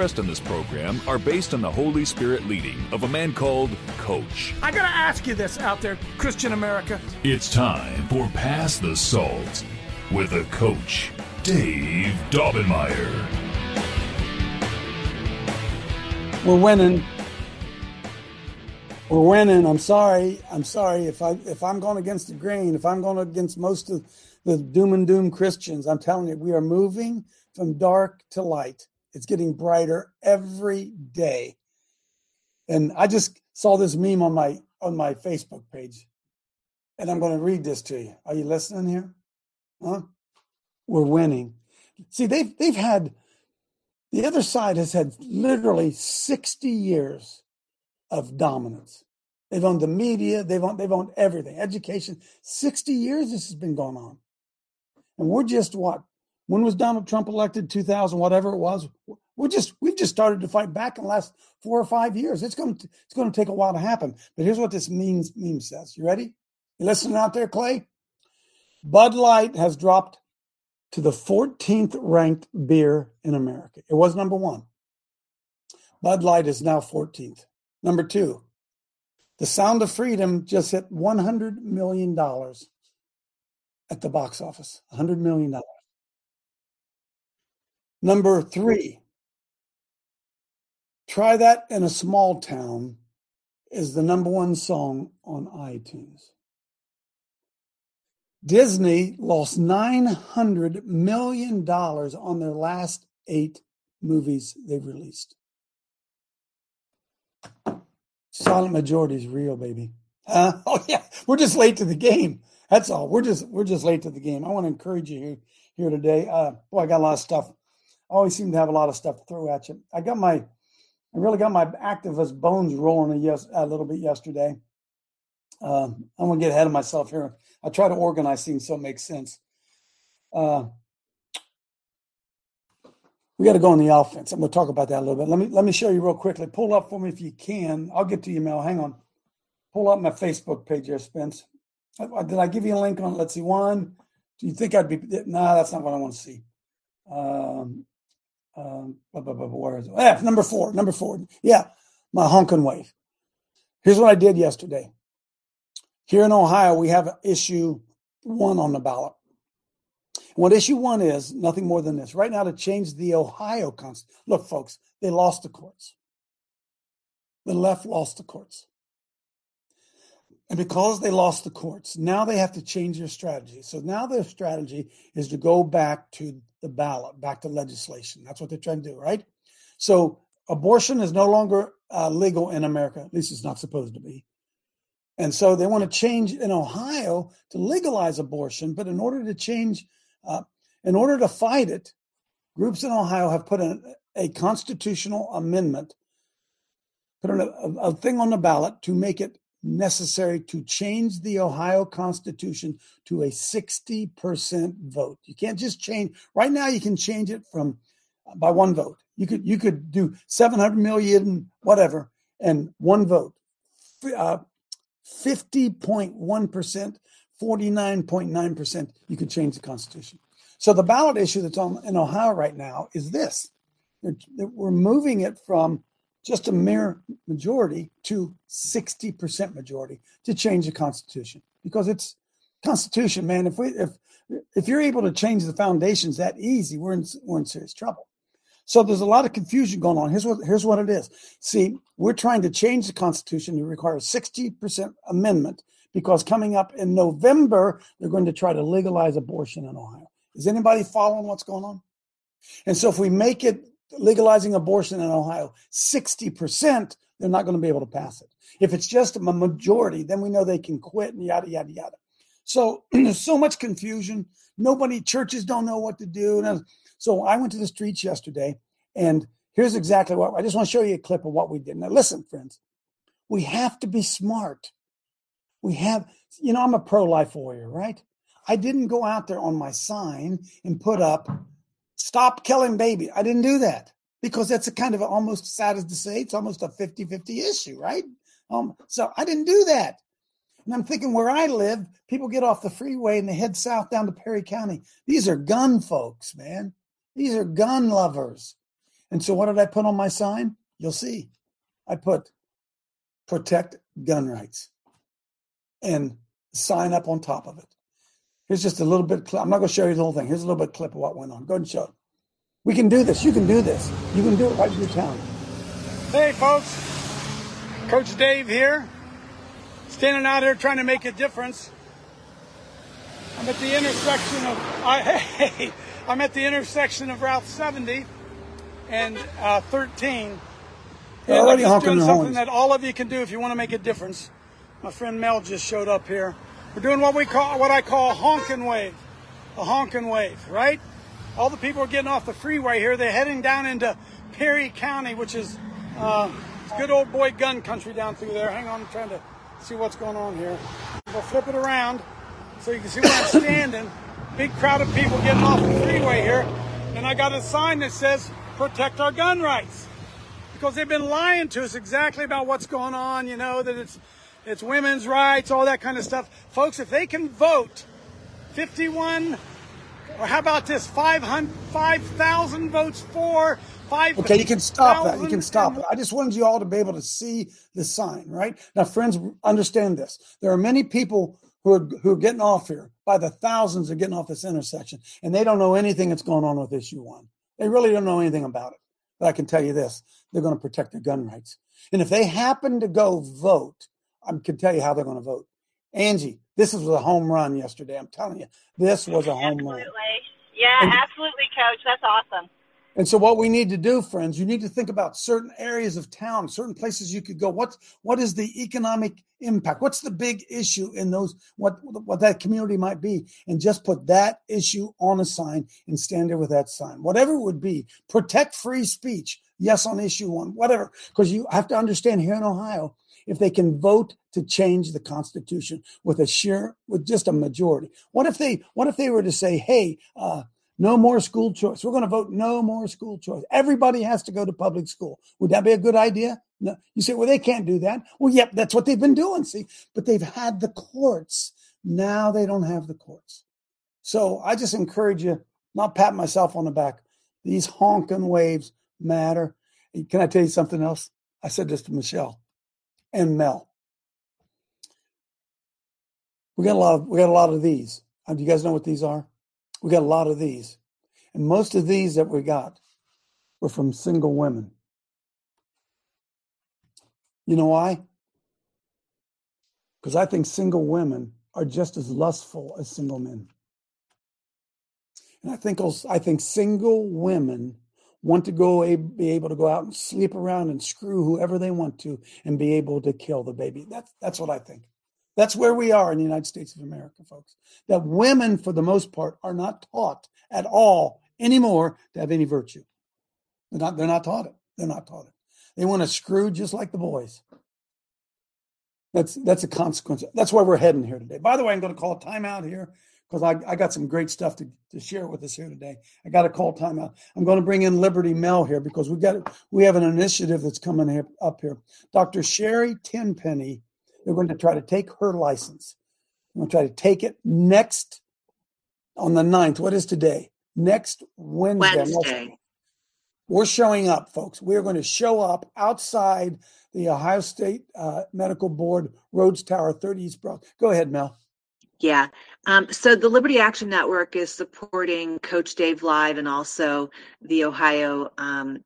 in this program are based on the Holy Spirit leading of a man called Coach. I gotta ask you this out there, Christian America. It's time for Pass the Salt with a coach, Dave Daubenmire. We're winning. We're winning. I'm sorry. I'm sorry if I if I'm going against the grain, if I'm going against most of the doom and doom Christians, I'm telling you, we are moving from dark to light. It's getting brighter every day. And I just saw this meme on my on my Facebook page. And I'm going to read this to you. Are you listening here? Huh? We're winning. See, they've they've had the other side has had literally 60 years of dominance. They've owned the media, they've owned, they've owned everything, education. 60 years this has been going on. And we're just what? When was Donald Trump elected? 2000, whatever it was. We're just we've just started to fight back in the last four or five years. It's going to it's going to take a while to happen. But here's what this means meme says. You ready? You listening out there, Clay? Bud Light has dropped to the 14th ranked beer in America. It was number one. Bud Light is now 14th. Number two, The Sound of Freedom just hit $100 million at the box office. $100 million. Number three, Try That in a Small Town is the number one song on iTunes. Disney lost $900 million on their last eight movies they've released. Silent majority is real, baby. Uh, oh yeah, we're just late to the game. That's all. We're just we're just late to the game. I want to encourage you here, here today. Uh, boy, I got a lot of stuff. Always seem to have a lot of stuff to throw at you. I got my, I really got my activist bones rolling a, yes, a little bit yesterday. Um, I'm gonna get ahead of myself here. I try to organize things so it makes sense. Uh, we got to go on the offense, I'm gonna talk about that a little bit. Let me let me show you real quickly. Pull up for me if you can. I'll get to Mel. Hang on. Pull up my Facebook page here, Spence. Uh, Did I give you a link on? Let's see. One. Do you think I'd be? No, nah, that's not what I want to see. Um, um, where is it? Yeah, number four. Number four. Yeah, my honking wave. Here's what I did yesterday. Here in Ohio, we have issue one on the ballot. What issue one is, nothing more than this. Right now, to change the Ohio Constitution. Look, folks, they lost the courts. The left lost the courts. And because they lost the courts, now they have to change their strategy. So now their strategy is to go back to the ballot, back to legislation. That's what they're trying to do, right? So abortion is no longer uh, legal in America. At least it's not supposed to be. And so they want to change in Ohio to legalize abortion. But in order to change, uh, in order to fight it, groups in Ohio have put in a constitutional amendment, put a, a thing on the ballot to make it necessary to change the Ohio Constitution to a 60% vote. You can't just change right now you can change it from uh, by one vote. You could you could do 700 million whatever and one vote. Uh, 50.1%, 49.9%, you could change the Constitution. So the ballot issue that's on in Ohio right now is this. We're moving it from just a mere majority to 60% majority to change the Constitution because it's Constitution, man. If we if if you're able to change the foundations that easy, we're in we're in serious trouble. So there's a lot of confusion going on. Here's what here's what it is. See, we're trying to change the Constitution to require a 60% amendment because coming up in November, they're going to try to legalize abortion in Ohio. Is anybody following what's going on? And so if we make it legalizing abortion in Ohio 60%, they're not going to be able to pass it. If it's just a majority, then we know they can quit and yada, yada, yada. So there's so much confusion. Nobody, churches don't know what to do. So I went to the streets yesterday, and here's exactly what I just want to show you a clip of what we did. Now, listen, friends, we have to be smart. We have, you know, I'm a pro life warrior, right? I didn't go out there on my sign and put up, stop killing baby. I didn't do that because that's a kind of almost sad as to say, it's almost a 50 50 issue, right? Um, so I didn't do that. And I'm thinking where I live, people get off the freeway and they head south down to Perry County. These are gun folks, man. These are gun lovers. And so what did I put on my sign? You'll see. I put protect gun rights and sign up on top of it. Here's just a little bit. I'm not going to show you the whole thing. Here's a little bit clip of what went on. Go ahead and show it. We can do this. You can do this. You can do it right in your town. Hey, folks. Coach Dave here. Standing out here trying to make a difference. I'm at the intersection of I, hey, I'm at the intersection of Route 70 and uh, 13. They're already I'm just doing something horns. that all of you can do if you want to make a difference. My friend Mel just showed up here. We're doing what we call what I call a honking wave, a honking wave, right? All the people are getting off the freeway here. They're heading down into Perry County, which is uh, good old boy gun country down through there. Hang on, I'm trying to see what's going on here. We'll flip it around so you can see where I'm standing. Big crowd of people getting off the freeway here. And I got a sign that says, protect our gun rights. Because they've been lying to us exactly about what's going on, you know, that it's it's women's rights, all that kind of stuff. Folks, if they can vote 51 or how about this 500 5,000 votes for 5 Okay, you can stop that. You can stop it. I just wanted you all to be able to see the sign, right? Now, friends, understand this. There are many people who are who are getting off here by the thousands are getting off this intersection, and they don't know anything that's going on with issue one. They really don't know anything about it. But I can tell you this: they're going to protect their gun rights. And if they happen to go vote, I can tell you how they're going to vote. Angie, this was a home run yesterday. I'm telling you, this was a home run. Absolutely. Yeah, And- absolutely, coach. That's awesome. And so, what we need to do, friends, you need to think about certain areas of town, certain places you could go. What's what is the economic impact? What's the big issue in those? What what that community might be, and just put that issue on a sign and stand there with that sign. Whatever it would be, protect free speech. Yes, on issue one, whatever. Because you have to understand here in Ohio, if they can vote to change the Constitution with a sheer, with just a majority. What if they? What if they were to say, "Hey"? uh, no more school choice. We're going to vote no more school choice. Everybody has to go to public school. Would that be a good idea? No. You say, well, they can't do that. Well, yep, that's what they've been doing. See, but they've had the courts. Now they don't have the courts. So I just encourage you, not pat myself on the back. These honking waves matter. Can I tell you something else? I said this to Michelle and Mel. We got a lot of we got a lot of these. Uh, Do you guys know what these are? We got a lot of these. And most of these that we got were from single women. You know why? Because I think single women are just as lustful as single men. And I think I think single women want to go be able to go out and sleep around and screw whoever they want to and be able to kill the baby. That's that's what I think. That's where we are in the United States of America, folks. That women, for the most part, are not taught at all anymore to have any virtue. They're not. They're not taught it. They're not taught it. They want to screw just like the boys. That's that's a consequence. That's where we're heading here today. By the way, I'm going to call a timeout here because I, I got some great stuff to, to share with us here today. I got to call timeout. I'm going to bring in Liberty Mel here because we got we have an initiative that's coming here, up here. Dr. Sherri Tenpenny they're going to try to take her license. We're going to try to take it next on the 9th. What is today? Next Wednesday. Wednesday. We're showing up, folks. We're going to show up outside the Ohio State uh, Medical Board Rhodes Tower, 30 East Broad. Go ahead, Mel. Yeah. Um, so the Liberty Action Network is supporting Coach Dave Live and also the Ohio um,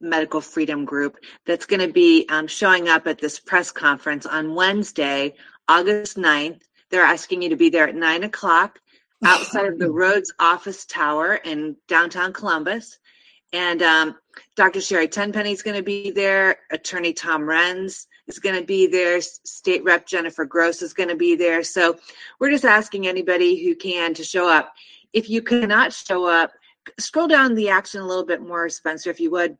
Medical Freedom Group that's going to be um, showing up at this press conference on Wednesday, August 9th. They're asking you to be there at 9 o'clock outside of the Rhodes office tower in downtown Columbus. And um, Dr. Sherri Tenpenny is going to be there, attorney Tom Renz is going to be there. State Rep Jennifer Gross is going to be there. So we're just asking anybody who can to show up. If you cannot show up, scroll down the action a little bit more, Spencer, if you would.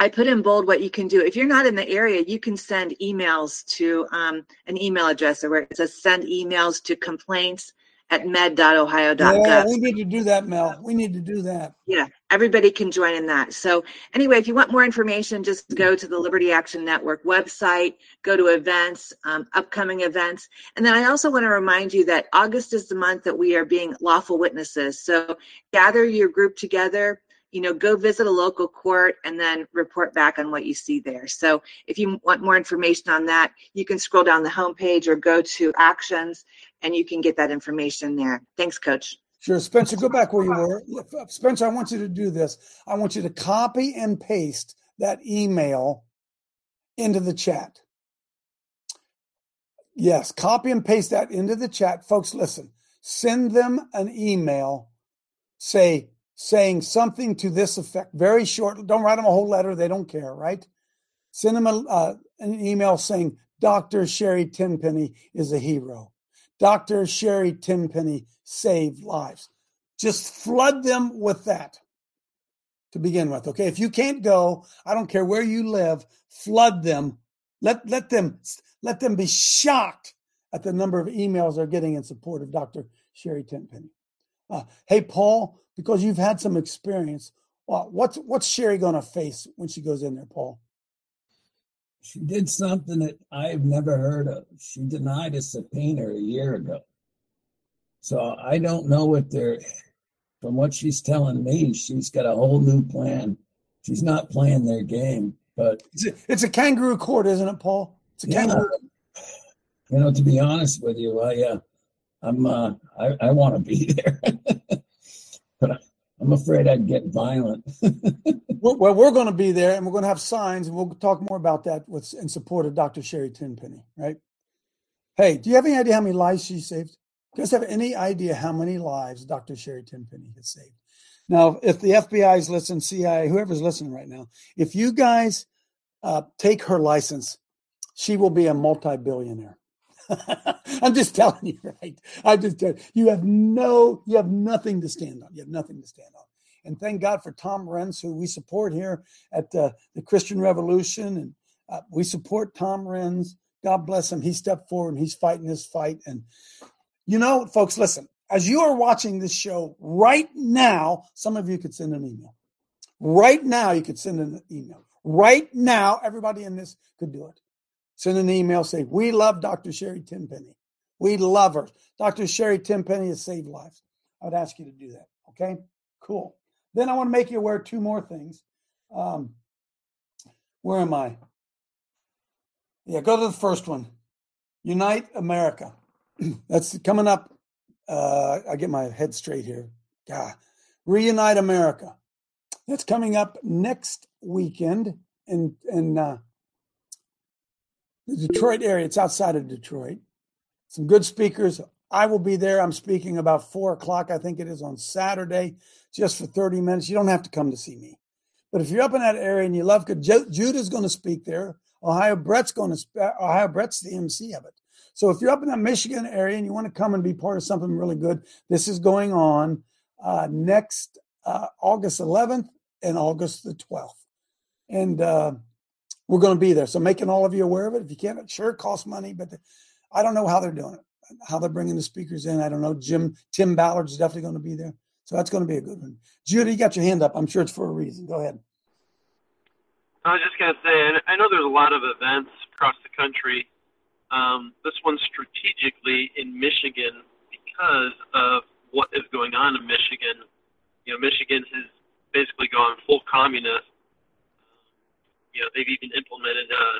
I put in bold what you can do. If you're not in the area, you can send emails to um, an email address where it says send emails to complaints at med.ohio.gov. Yeah, we need to do that, Mel. We need to do that. Yeah, everybody can join in that. So, anyway, if you want more information, just go to the Liberty Action Network website, go to events, um, upcoming events. And then I also want to remind you that August is the month that we are being lawful witnesses. So, gather your group together you know, go visit a local court and then report back on what you see there. So if you want more information on that, you can scroll down the homepage or go to actions and you can get that information there. Thanks, Coach. Sure. Spencer, go back where you were. Spencer, I want you to do this. I want you to copy and paste that email into the chat. Yes, copy and paste that into the chat. Folks, listen, send them an email. Say, saying something to this effect, very short. Don't write them a whole letter; they don't care, right? Send them a, uh, an email saying, "Doctor Sherri Tenpenny is a hero. Doctor Sherri Tenpenny saved lives." Just flood them with that to begin with. Okay, if you can't go, I don't care where you live. Flood them. Let let them let them be shocked at the number of emails they're getting in support of Dr. Sherri Tenpenny. Uh, hey, Paul, because you've had some experience. Well, what's what's Sherri going to face when she goes in there, Paul? She did something that I've never heard of. She denied a subpoena a year ago. So I don't know what they're. From what she's telling me, she's got a whole new plan. She's not playing their game, but it's a, it's a kangaroo court, isn't it, Paul? It's a yeah, kangaroo. You know, to be honest with you, I uh, I'm uh, I, I want to be there. but I'm afraid I'd get violent. well, we're going to be there, and we're going to have signs, and we'll talk more about that with in support of Dr. Sherri Tenpenny, right? Hey, do you have any idea how many lives she saved? Do you guys have any idea how many lives Dr. Sherri Tenpenny has saved? Now, if the FBI's listening, CIA, whoever's listening right now, if you guys uh, take her license, she will be a multi-billionaire. I'm just telling you, right? I just tell you, you have no, you have nothing to stand on. You have nothing to stand on. And thank God for Tom Renz, who we support here at uh, the Christian Revolution, and uh, we support Tom Renz. God bless him. He stepped forward and he's fighting this fight. And you know, folks, listen. As you are watching this show right now, some of you could send an email. Right now, you could send an email. Right now, everybody in this could do it. Send an email, say, We love Dr. Sherri Tenpenny. We love her. Dr. Sherri Tenpenny has saved lives. I would ask you to do that. Okay, cool. Then I want to make you aware of two more things. Um, where am I? Yeah, go to the first one. Unite America. That's coming up. Uh, I get my head straight here. God, Reunite America. That's coming up next weekend in in uh, the Detroit area. It's outside of Detroit. Some good speakers. I will be there. I'm speaking about four o'clock. I think it is on Saturday, just for 30 minutes. You don't have to come to see me. But if you're up in that area and you love good, Judah's going to speak there. Ohio Brett's going to, uh, Ohio Brett's the MC of it. So if you're up in that Michigan area and you want to come and be part of something really good, this is going on uh, next uh, August 11th and August the 12th. And uh, we're going to be there. So making all of you aware of it. If you can't, it sure, costs money, but I don't know how they're doing it, how they're bringing the speakers in. I don't know. Jim Tim Ballard's definitely going to be there, so that's going to be a good one. Judy, you got your hand up. I'm sure it's for a reason. Go ahead. I was just going to say, I know there's a lot of events across the country. Um, this one's strategically in Michigan because of what is going on in Michigan. You know, Michigan has basically gone full communist you know, they've even implemented, uh,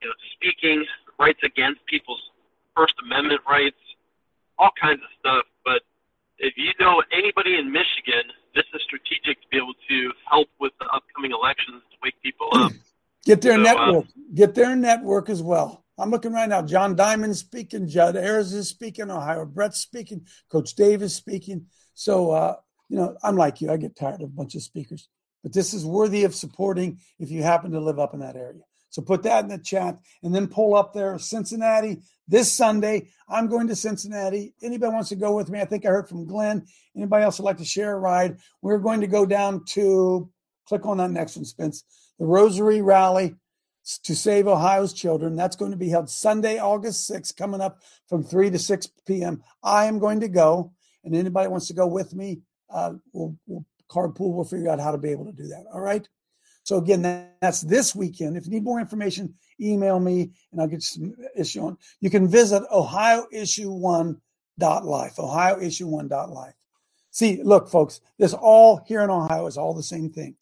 you know, speaking rights against people's First Amendment rights, all kinds of stuff. But if you know anybody in Michigan, this is strategic to be able to help with the upcoming elections to wake people up. Get their so, network. Uh, Get their network as well. I'm looking right now. John Diamond speaking. Judd Ayers is speaking. Ohio Brett's speaking. Coach Dave is speaking. So, uh, you know, I'm like you. I get tired of a bunch of speakers but this is worthy of supporting if you happen to live up in that area. So put that in the chat and then pull up there Cincinnati this Sunday. I'm going to Cincinnati. Anybody wants to go with me? I think I heard from Glenn. Anybody else would like to share a ride? We're going to go down to click on that next one, Spence. The Rosary Rally to Save Ohio's Children. That's going to be held Sunday, August 6th, coming up from 3 to 6 p.m. I am going to go, and anybody wants to go with me, uh, we'll, we'll carpool. We'll figure out how to be able to do that. All right. So again, that's this weekend. If you need more information, email me and I'll get you some issue on. You can visit ohioissue1.life, ohioissue1.life. See, look, folks, this all here in Ohio is all the same thing.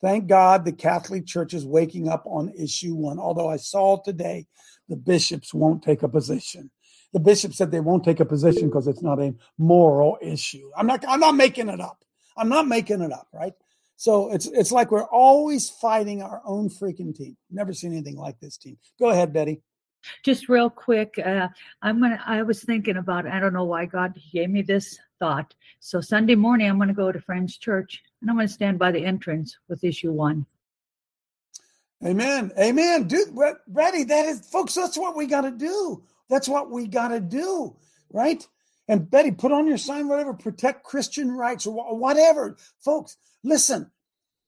Thank God the Catholic Church is waking up on issue one. Although I saw today the bishops won't take a position. The bishop said they won't take a position because it's not a moral issue. I'm not I'm not making it up. I'm not making it up, right? So it's it's like we're always fighting our own freaking team. Never seen anything like this team. Go ahead, Betty. Just real quick, uh, I'm gonna. I was thinking about. I don't know why God gave me this thought. So Sunday morning, I'm gonna go to Friends Church and I'm gonna stand by the entrance with issue one. Amen. Amen. Dude, Betty, that is, folks. That's what we got to do. That's what we got to do, right? And Betty, put on your sign, whatever, protect Christian rights or whatever. Folks, listen,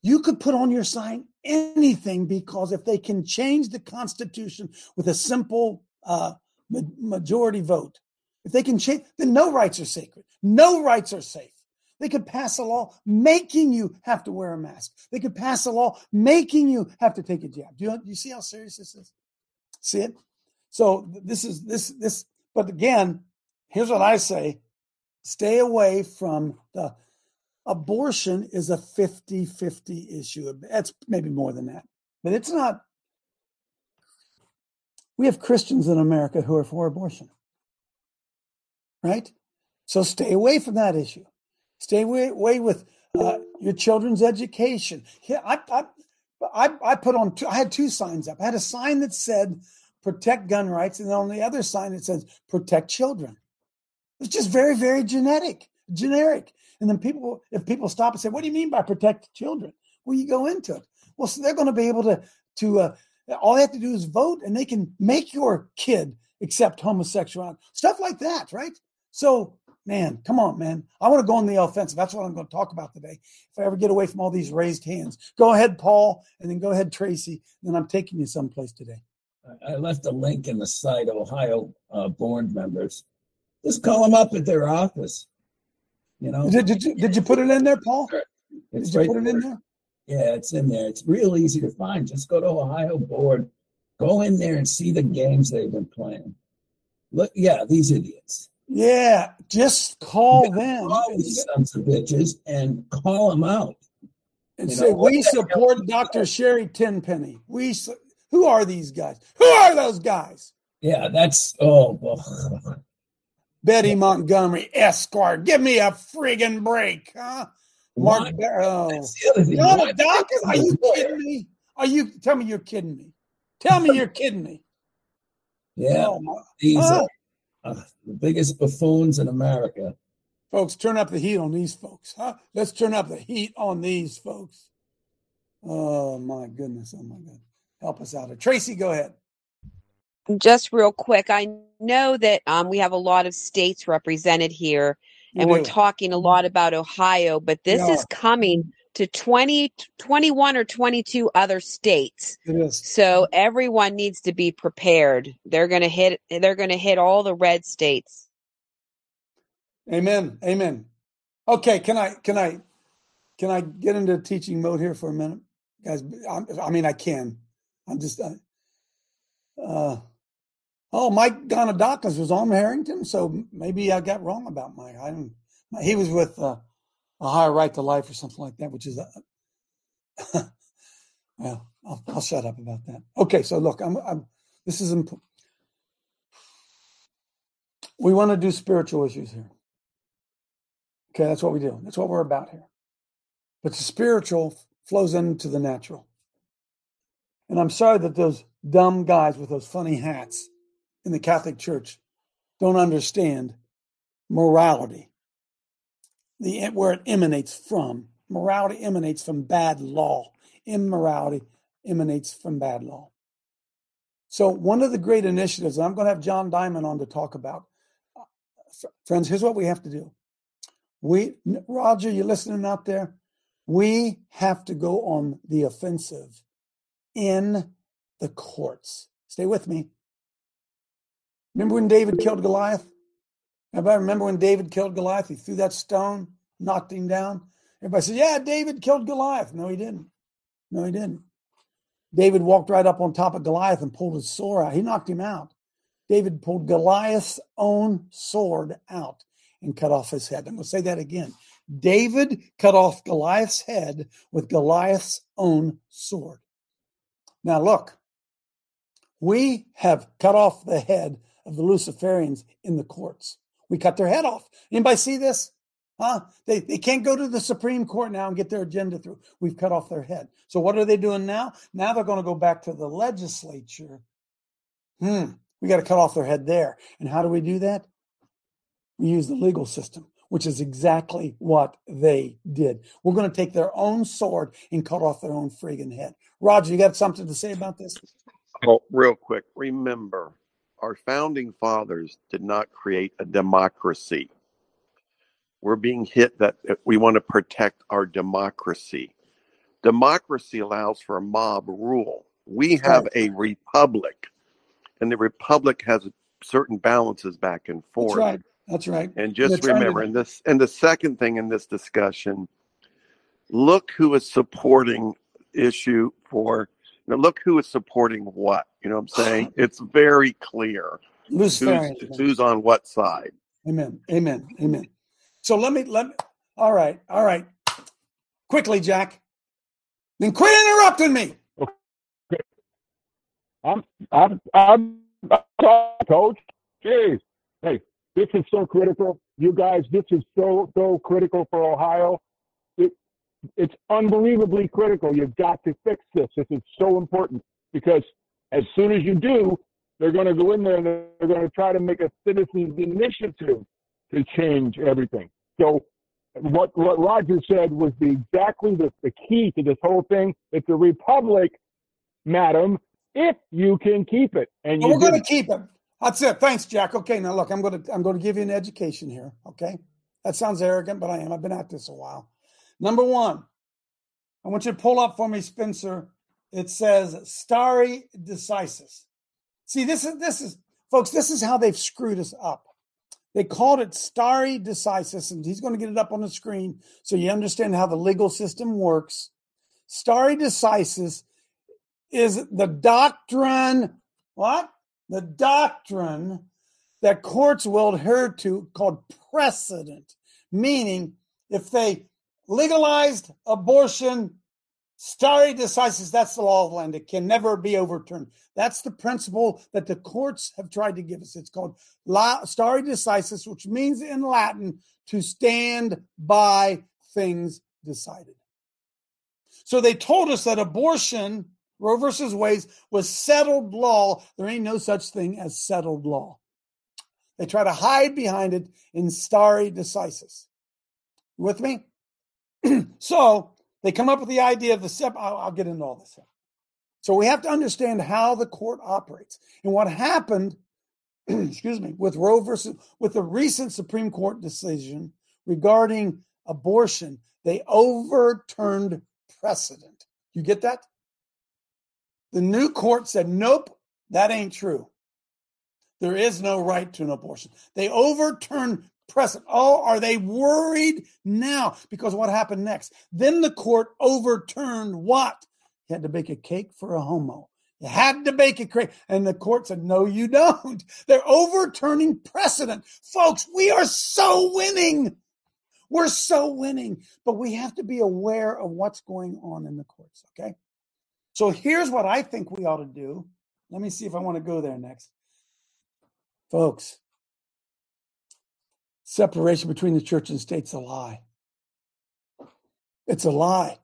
you could put on your sign anything because if they can change the Constitution with a simple uh, majority vote, if they can change, then no rights are sacred. No rights are safe. They could pass a law making you have to wear a mask. They could pass a law making you have to take a jab. Do you, do you see how serious this is? See it? So this is this this. But again, here's what I say stay away from the abortion is a 50 50 issue. It's maybe more than that, but it's not. We have Christians in America who are for abortion, right? So stay away from that issue. Stay away, away with uh, your children's education. Yeah, I, I, I, I put on. Two, I had two signs up. I had a sign that said "Protect gun rights," and then on the other sign it says "Protect children." It's just very, very genetic, generic. And then people, if people stop and say, "What do you mean by protect children?" Well, you go into it. Well, so they're going to be able to to uh, all they have to do is vote, and they can make your kid accept homosexuality, stuff like that, right? So, man, come on, man. I want to go on the offensive. That's what I'm going to talk about today. If I ever get away from all these raised hands, go ahead, Paul, and then go ahead, Tracy. Then I'm taking you someplace today. I left a link in the site, Ohio uh, board members just call them up at their office. You know. Did, did, you, did you put it in there, Paul? It's did you right put it in there? Yeah, it's in there. It's real easy to find. Just go to Ohio Board, go in there and see the games they've been playing. Look, yeah, these idiots. Yeah, just call them. Call these sons of bitches and call them out. And you say, know, we support Dr. Sherri Tenpenny. We who are these guys? Who are those guys? Yeah, that's oh well, Betty Montgomery, Esquire. Give me a friggin' break, huh? Mark Barrow. Dawkins, are you kidding me? Are you tell me you're kidding me? Tell me you're kidding me. Yeah. Oh, these huh? are uh, the biggest buffoons in America. Folks, turn up the heat on these folks, huh? Let's turn up the heat on these folks. Oh my goodness. Oh my God. Help us out here. Tracy, go ahead just real quick, I know that um, we have a lot of states represented here, and we're talking a lot about Ohio, but this is coming to 20, 21 or 22 other states. It is. So everyone needs to be prepared. They're going to hit they're going to hit all the red states. Amen. Amen. Okay, can I can I can I get into teaching mode here for a minute? Guys, I, I mean I can. I'm just uh, uh Oh, Mike Gonidakis was on Harrington, so maybe I got wrong about Mike. I don't. He was with uh, Ohio right to life or something like that, which is a. well, I'll, I'll, shut up about that. Okay, so look, I'm. I'm this is important. We want to do spiritual issues here. Okay, that's what we do. That's what we're about here. But the spiritual flows into the natural. And I'm sorry that those dumb guys with those funny hats in the Catholic Church don't understand morality, the where it emanates from. Morality emanates from bad law. Immorality emanates from bad law. So one of the great initiatives, I'm going to have John Diamond on to talk about. Uh, friends, here's what we have to do. We, Roger, you listening out there? We have to go on the offensive in the courts. Stay with me. Remember when David killed Goliath? Everybody remember when David killed Goliath? He threw that stone, knocked him down. Everybody said, Yeah, David killed Goliath. No, he didn't. No, he didn't. David walked right up on top of Goliath and pulled his sword out. He knocked him out. David pulled Goliath's own sword out and cut off his head. I'm going to say that again. David cut off Goliath's head with Goliath's own sword. Now, look, we have cut off the head of the Luciferians in the courts. We cut their head off. Anybody see this? Huh? They, they can't go to the Supreme Court now and get their agenda through. We've cut off their head. So what are they doing now? Now they're going to go back to the legislature. Hmm. We got to cut off their head there. And how do we do that? We use the legal system, which is exactly what they did. We're going to take their own sword and cut off their own friggin' head. Roger, you got something to say about this? Oh, real quick. Remember, our founding fathers did not create a democracy we're being hit that we want to protect our democracy. Democracy allows for mob rule. We have a republic, and the republic has certain balances back and forth. That's right. That's right. And just remember, and this, and the second thing in this discussion, look who is supporting issue for. Know, look who is supporting what. You know what I'm saying? It's very clear who's, who's on what side. Amen. Amen. Amen. So let me let me. All right, all right. Quickly, Jack. Then quit interrupting me. Okay. I'm I'm I'm, I'm coach. Jeez. Hey, this is so critical. You guys, this is so so critical for Ohio. It it's unbelievably critical. You've got to fix this. This is so important because as soon as you do, they're going to go in there and they're going to try to make a citizens initiative to change everything. So what what Roger said was the exactly the, the key to this whole thing. It's a republic, madam, if you can keep it. And well, we're going to keep it. That's it. Thanks, Jack. Okay, now look, I'm going to I'm going to give you an education here. Okay, that sounds arrogant, but I am. I've been at this a while. Number one, I want you to pull up for me, Spencer. It says "Stare decisis. See, this is this is folks. This is how they've screwed us up. They called it "Stare decisis, and he's going to get it up on the screen so you understand how the legal system works. "Stare decisis is the doctrine, what? The doctrine that courts will adhere to called precedent, meaning if they legalized abortion Stare decisis, that's the law of the land. It can never be overturned. That's the principle that the courts have tried to give us. It's called la, stare decisis, which means in Latin to stand by things decided. So they told us that abortion, Roe versus Wade, was settled law. There ain't no such thing as settled law. They try to hide behind it in stare decisis. with me? so they come up with the idea of the step. I'll, I'll get into all this. So we have to understand how the court operates and what happened. excuse me, with Roe versus with the recent Supreme Court decision regarding abortion, they overturned precedent. You get that? The new court said, nope, that ain't true. There is no right to an abortion. They overturned precedent. Oh, are they worried now? Because what happened next? Then the court overturned what? You had to bake a cake for a homo. You had to bake a cake. And the court said, no, you don't. They're overturning precedent. Folks, we are so winning. We're so winning, but we have to be aware of what's going on in the courts. Okay. So here's what I think we ought to do. Let me see if I want to go there next. Folks, separation between the church and state's a lie. It's a lie.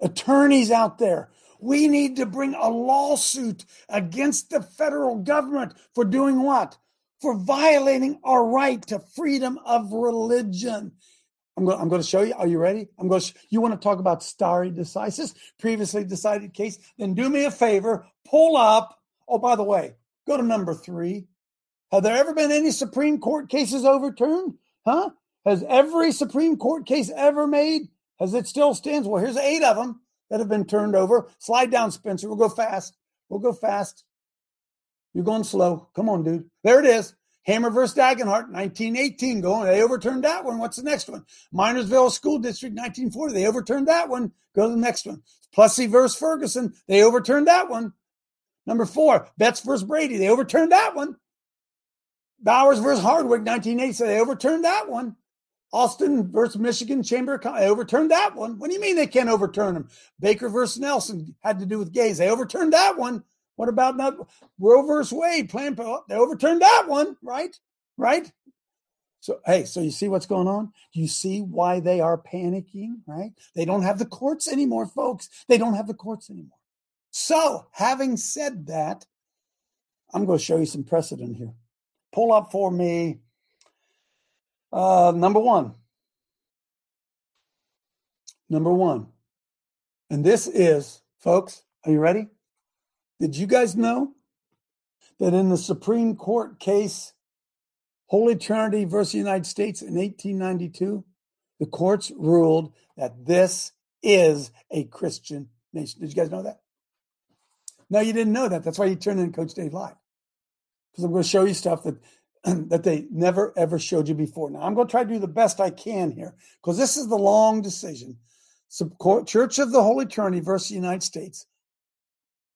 Attorneys out there, we need to bring a lawsuit against the federal government for doing what? For violating our right to freedom of religion. I'm going, I'm going to show you. Are you ready? I'm going to, you want to talk about stare decisis, previously decided case? Then do me a favor, pull up Oh, by the way, go to number three. Have there ever been any Supreme Court cases overturned? Huh? Has every Supreme Court case ever made? As it still stands? Well, here's eight of them that have been turned over. Slide down, Spencer. We'll go fast. We'll go fast. You're going slow. Come on, dude. There it is. Hammer versus Dagenhart, 1918. Going. They overturned that one. What's the next one? Minersville School District, 1940. They overturned that one. Go to the next one. Plessy versus Ferguson. They overturned that one. Number four, Betts versus Brady. They overturned that one. Bowers versus Hardwick, 1980. So they overturned that one. Austin versus Michigan Chamber of Commerce. They overturned that one. What do you mean they can't overturn them? Baker versus Nelson had to do with gays. They overturned that one. What about not Roe versus Wade? Planned they overturned that one, right? Right? So hey, so you see what's going on? Do you see why they are panicking? Right? They don't have the courts anymore, folks. They don't have the courts anymore. So, having said that, I'm going to show you some precedent here. Pull up for me uh, number one. Number one. And this is, folks, are you ready? Did you guys know that in the Supreme Court case, Holy Trinity versus United States in 1892, the courts ruled that this is a Christian nation. Did you guys know that? No, you didn't know that. That's why you turned in Coach Dave Live. Because I'm going to show you stuff that that they never ever showed you before. Now I'm going to try to do the best I can here because this is the long decision. So, Church of the Holy Trinity versus the United States.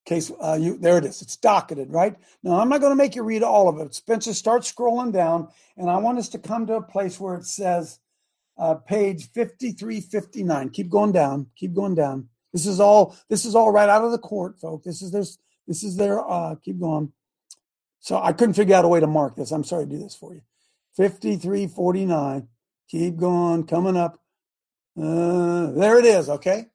Case, uh, you there it is. It's docketed, right? Now I'm not going to make you read all of it. Spencer, start scrolling down, and I want us to come to a place where it says uh, page 5359. Keep going down. Keep going down. This is all. This is all right out of the court, folks. This is this. This is their. Uh, keep going. So I couldn't figure out a way to mark this. I'm sorry to do this for you. 5349. Keep going, coming up. Uh, there it is. Okay.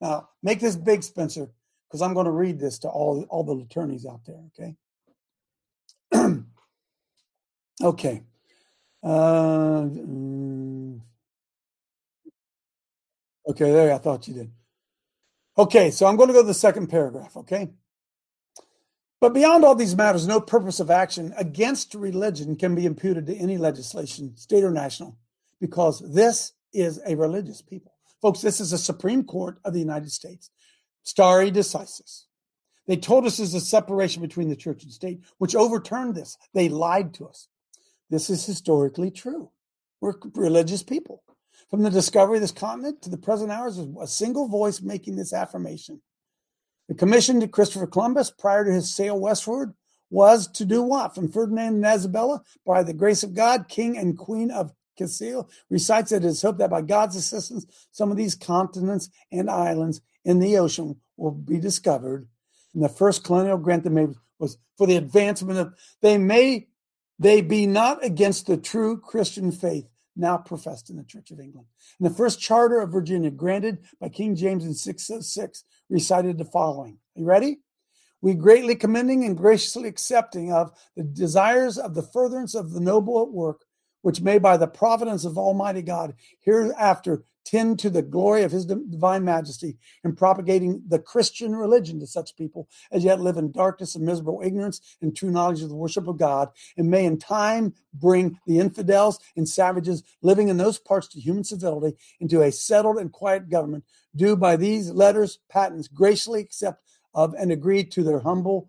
Now make this big, Spencer, because I'm going to read this to all, all the attorneys out there. Okay. okay. Uh, mm. okay, there, I thought you did. Okay, so I'm going to go to the second paragraph. Okay. But beyond all these matters, no purpose of action against religion can be imputed to any legislation, state or national, because this is a religious people. Folks, this is the Supreme Court of the United States. Stare decisis. They told us there's a separation between the church and state, which overturned this. They lied to us. This is historically true. We're religious people. From the discovery of this continent to the present hours, there's a single voice making this affirmation. The commission to Christopher Columbus prior to his sail westward was to do what? From Ferdinand and Isabella, by the grace of God, King and Queen of Castile, recites that it is hoped that by God's assistance, some of these continents and islands in the ocean will be discovered. And the first colonial grant they made was for the advancement of they may they be not against the true Christian faith now professed in the Church of England. And the first charter of Virginia, granted by King James in 606, recited the following. Are you ready? We greatly commending and graciously accepting of the desires of the furtherance of the noble work, which may by the providence of Almighty God hereafter tend to the glory of his divine majesty in propagating the Christian religion to such people as yet live in darkness and miserable ignorance and true knowledge of the worship of God, and may in time bring the infidels and savages living in those parts to human civility into a settled and quiet government, do by these letters patents graciously accept of and agree to their humble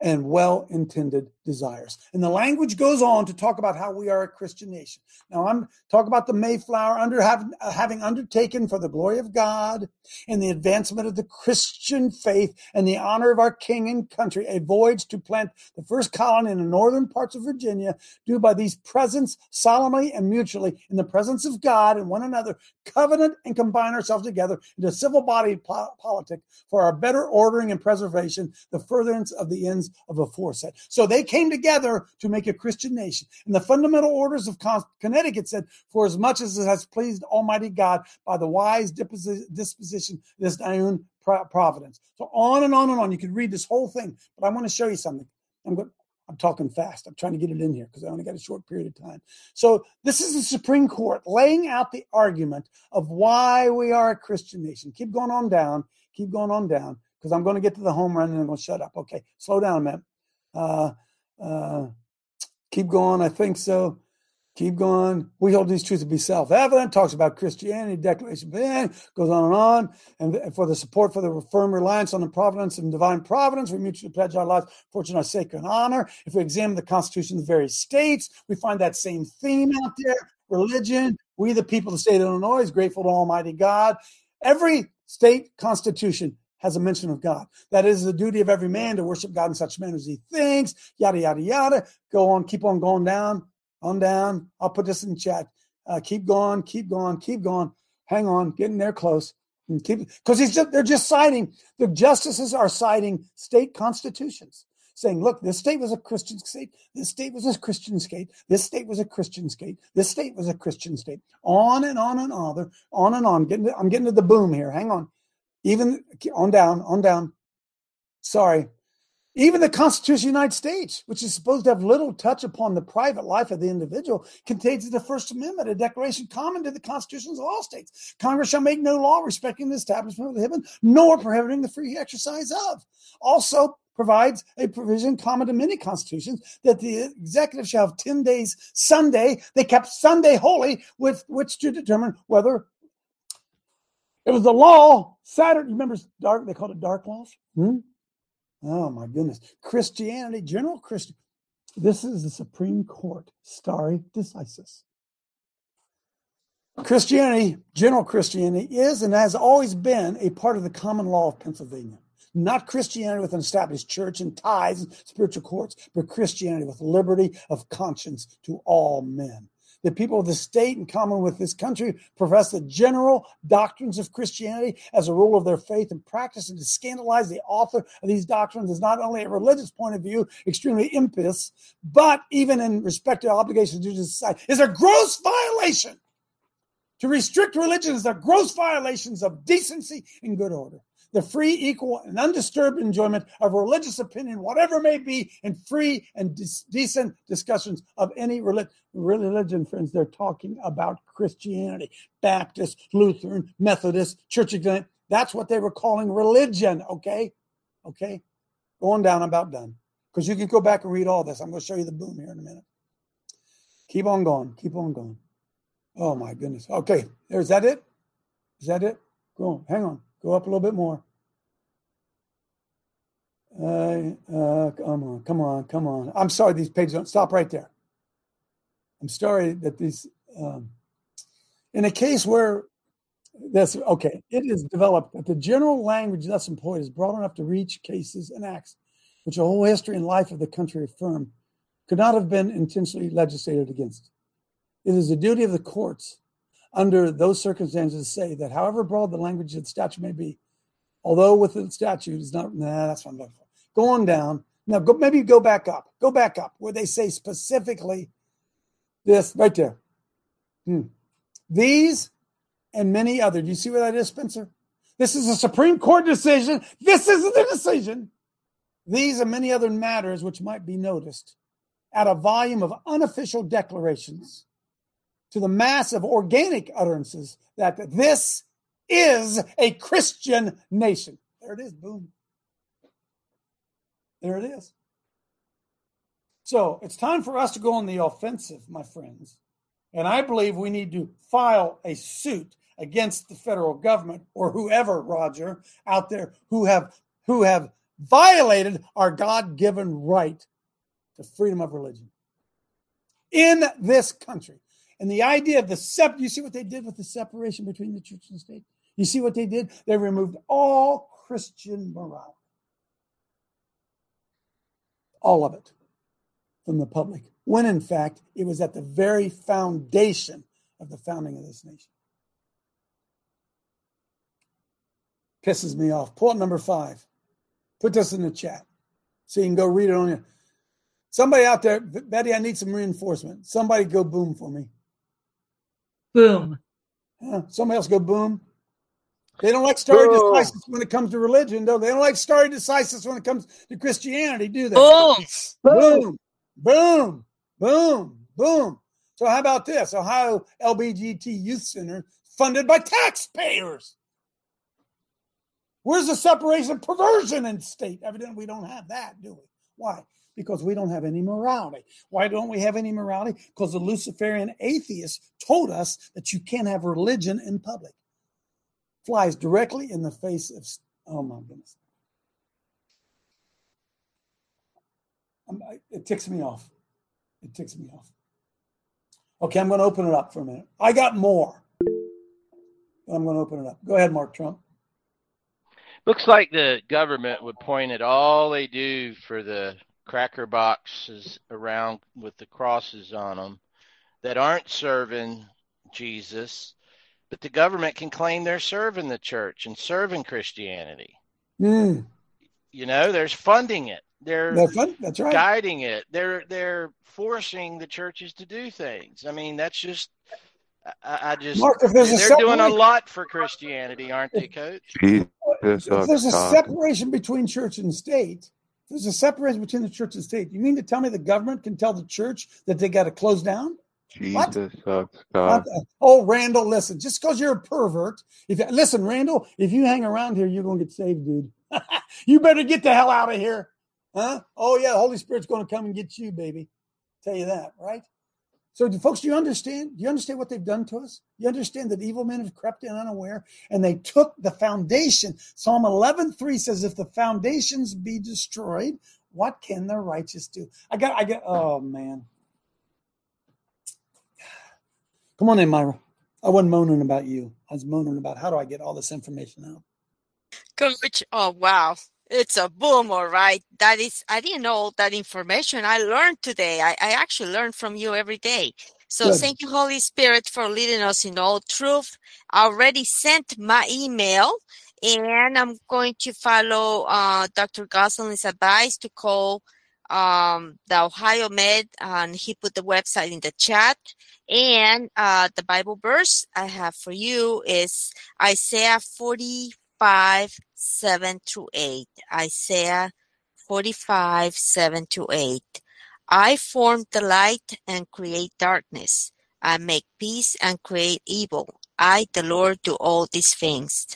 and well intended desires. And the language goes on to talk about how we are a Christian nation. Now, I'm talking about the Mayflower under having, having undertaken for the glory of God and the advancement of the Christian faith and the honor of our king and country, a voyage to plant the first colony in the northern parts of Virginia, do by these presents solemnly and mutually in the presence of God and one another, covenant and combine ourselves together into civil body po- politic for our better ordering and preservation, the furtherance of the ends of aforesaid. So they came together to make a Christian nation. And the fundamental orders of Connecticut said, for as much as it has pleased Almighty God by the wise disposition this Diune providence. So on and on and on. You could read this whole thing, but I want to show you something. I'm going. I'm talking fast. I'm trying to get it in here because I only got a short period of time. So this is the Supreme Court laying out the argument of why we are a Christian nation. Keep going on down. Keep going on down because I'm going to get to the home run and I'm going to shut up. Okay, slow down, man. Uh, uh, keep going. I think so. Keep going. We hold these truths to be self-evident. Talks about Christianity, Declaration goes on and on. And for the support for the firm reliance on the providence and divine providence, we mutually pledge our lives, fortune, our sacred honor. If we examine the Constitution of the various states, we find that same theme out there. Religion. We, the people of the state of Illinois, is grateful to Almighty God. Every state constitution has a mention of God. That is the duty of every man to worship God in such manner as he thinks, yada, yada, yada. Go on, keep on going down on down. I'll put this in chat. Uh, keep going, keep going, keep going. Hang on, getting there close. And keep because he's just, they're just citing the justices are citing state constitutions, saying, "Look, this state was a Christian state. This state was a Christian state. This state was a Christian state. This state was a Christian state." On and on and on, on and on. Getting, to, I'm getting to the boom here. Hang on. Even on down, on down. Sorry, even the Constitution of the United States, which is supposed to have little touch upon the private life of the individual, contains the First Amendment, a declaration common to the constitutions of all states. Congress shall make no law respecting the establishment of the heaven, nor prohibiting the free exercise of. Also provides a provision common to many constitutions that the executive shall have 10 days Sunday. They kept Sunday holy with which to determine whether it was the law Saturday. Remember dark, they called it dark laws? Hmm? Oh my goodness. Christianity, general Christian. This is the Supreme Court, stare decisis. Christianity, general Christianity, is and has always been a part of the common law of Pennsylvania. Not Christianity with an established church and tithes and spiritual courts, but Christianity with liberty of conscience to all men. The people of the state, in common with this country, profess the general doctrines of Christianity as a rule of their faith and practice, and to scandalize the author of these doctrines is not only a religious point of view extremely impious, but even in respect to obligations due to society, is a gross violation. To restrict religion is a gross violations of decency and good order the free, equal, and undisturbed enjoyment of religious opinion, whatever may be, and free and decent discussions of any relig- religion. Friends, they're talking about Christianity, Baptist, Lutheran, Methodist, Church of That's what they were calling religion. Okay, okay, going down. I'm about done because you can go back and read all this. I'm going to show you the boom here in a minute. Keep on going. Keep on going. Oh my goodness. Okay, there's that it. Is that it? Go on. Hang on. Go up a little bit more. Uh, uh, come on, come on, come on. I'm sorry, these pages don't stop right there. I'm sorry that these, um, in a case where that's okay, it is developed that the general language thus employed is broad enough to reach cases and acts which the whole history and life of the country affirm could not have been intentionally legislated against. It is the duty of the courts under those circumstances say that however broad the language of the statute may be, although with the statute is not, nah, that's what I'm looking for. Go on down. Now, go, maybe go back up. Go back up where they say specifically this right there. Hmm. These and many other. Do you see where that is, Spencer? This is a Supreme Court decision. This isn't the decision. These and many other matters which might be noticed at a volume of unofficial declarations to the mass of organic utterances that this is a Christian nation. There it is, boom. There it is. So it's time for us to go on the offensive, my friends. And I believe we need to file a suit against the federal government or whoever, Roger, out there who have who have violated our God-given right to freedom of religion in this country. And the idea of the sep you see what they did with the separation between the church and the state? You see what they did? They removed all Christian morality. All of it from the public. When in fact it was at the very foundation of the founding of this nation. Pisses me off. Point number five. Put this in the chat so you can go read it on your. Somebody out there, Betty, I need some reinforcement. Somebody go boom for me. Boom. Huh? Somebody else go boom. They don't like stare decisis when it comes to religion, though. They don't like stare decisis when it comes to Christianity, do they? Boom. Boom. Boom. Boom. Boom. So how about this? Ohio LBGT Youth Center funded by taxpayers. Where's the separation of perversion in state? Evidently, we don't have that, do we? Why? Because we don't have any morality. Why don't we have any morality? Because the Luciferian atheists told us that you can't have religion in public. Flies directly in the face of, oh my goodness. It ticks me off. It ticks me off. Okay, I'm going to open it up for a minute. I got more. I'm going to open it up. Go ahead, Mark Trump. Looks like the government would point at all they do for the cracker boxes around with the crosses on them that aren't serving Jesus, but the government can claim they're serving the church and serving Christianity. Mm. You know, there's funding it. They're That's, fun. That's right. guiding it. They're they're forcing the churches to do things. I mean, that's just I, I just Mark, if there's they're doing a lot for Christianity, aren't they, Coach? If there's a separation between church and state, if there's a separation between the church and state. You mean to tell me the government can tell the church that they got to close down? Jesus oh, sucks, What God. Oh, Randall, listen. Just because you're a pervert, if listen, Randall, if you hang around here, you're gonna get saved, dude. you better get the hell out of here, huh? Oh yeah, the Holy Spirit's gonna come and get you, baby. Tell you that, right? So, do, folks, do you understand? Do you understand what they've done to us? You understand that evil men have crept in unaware and they took the foundation. Psalm 11:3 says, "If the foundations be destroyed, what can the righteous do?" I got, I got. Oh man, come on in, Myra. I wasn't moaning about you. I was moaning about how do I get all this information out. Coach, oh wow. It's a boom, all right. That is, I didn't know all that information. I learned today. I, I actually learn from you every day. So Good. thank you, Holy Spirit, for leading us in all truth. I already sent my email and I'm going to follow uh, Dr. Gosling's advice to call um, the Ohio Med, and he put the website in the chat. And uh, the Bible verse I have for you is Isaiah 45, 7 through 8. Isaiah 45, 7 to 8. I form the light and create darkness. I make peace and create evil. I, the Lord, do all these things.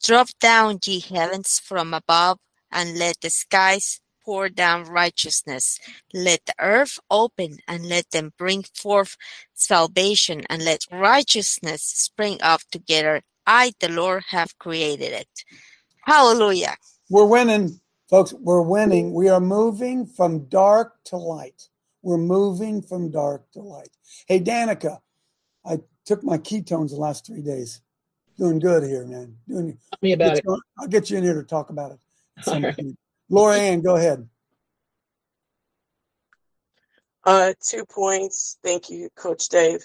Drop down, ye heavens, from above, and let the skies pour down righteousness. Let the earth open, and let them bring forth salvation, and let righteousness spring up together. I, the Lord, have created it. Hallelujah. We're winning, folks. We're winning. We are moving from dark to light. We're moving from dark to light. Hey, Danica, I took my ketones the last three days. Doing good here, man. Doing Tell me about it. you on- I'll get you in here to talk about it. at All right. Laura Ann, go ahead. Uh, two points. Thank you, Coach Dave.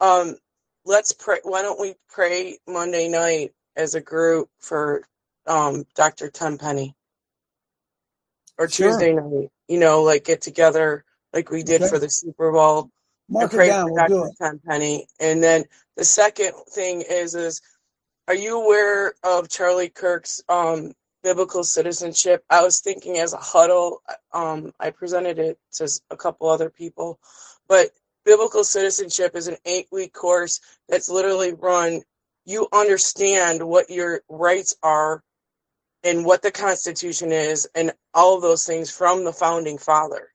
Um, let's pray. Why don't we pray Monday night as a group for um, Dr. Tenpenny or Sure. Tuesday night? You know, like get together like we did Okay. for the Super Bowl Mark and it pray down. for We'll do Dr. it. Tenpenny. And then the second thing is, is are you aware of Charlie Kirk's um, biblical citizenship? I was thinking as a huddle, um, I presented it to s- a couple other people, but biblical citizenship is an eight week course that's literally run. You understand what your rights are and what the Constitution is and all of those things from the founding father.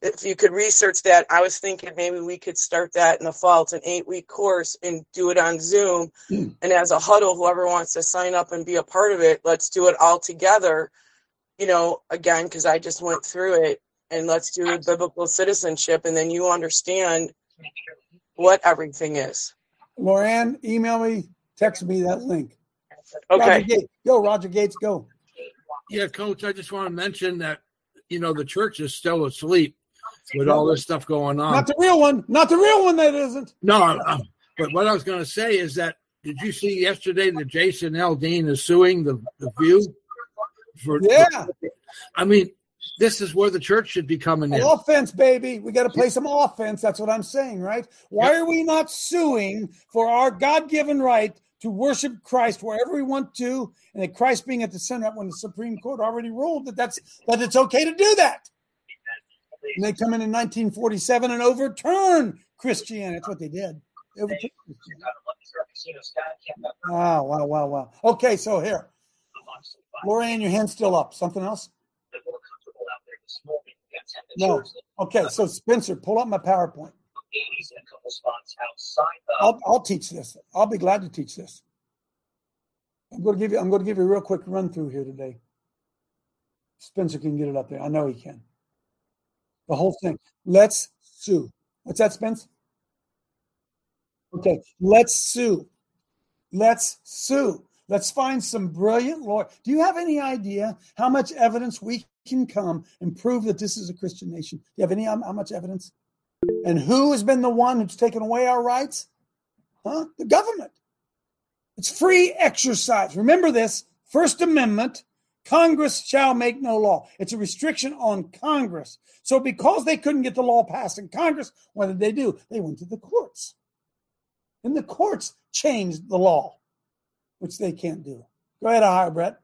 If you could research that, I was thinking maybe we could start that in the fall. It's an eight week course and do it on Zoom. Hmm. And as a huddle, whoever wants to sign up and be a part of it, let's do it all together. You know, again, because I just went through it and let's do biblical citizenship and then you understand what everything is. Laura Ann, email me, text me that link. Okay. Roger go, Roger Gates, go. Yeah, coach, I just want to mention that, you know, the church is still asleep with all this stuff going on. Not the real one. Not the real one. That isn't. No, uh, but what I was going to say is that did you see yesterday that Jason Aldean is suing the, the View? For, Yeah. I mean, this is where the church should be coming in. Offense, baby. We got to play some offense. That's what I'm saying, right? Why are we not suing for our God given right to worship Christ wherever we want to, and that Christ being at the center when the Supreme Court already ruled that that's that it's okay to do that? And they come in in 1947 and overturn Christianity. That's what they did. They overturned Wow, ah, wow, wow, wow. Okay, so here. Laura Ann, your hand's still up. Something else? No. Okay, so Spencer, pull up my PowerPoint. I'll, I'll teach this. I'll be glad to teach this. I'm going to give you. I'm going to give you a real quick run through here today. Spencer can get it up there. I know he can. The whole thing. Let's sue. What's that, Spence? Okay, let's sue. Let's sue. Let's find some brilliant lawyer. Do you have any idea how much evidence we can come and prove that this is a Christian nation? Do you have any um, how much evidence? And who has been the one who's taken away our rights? Huh? The government. It's free exercise. Remember this First Amendment Congress shall make no law. It's a restriction on Congress. So, because they couldn't get the law passed in Congress, what did they do? They went to the courts. And the courts changed the law, which they can't do. Go ahead, Ohio, Brett.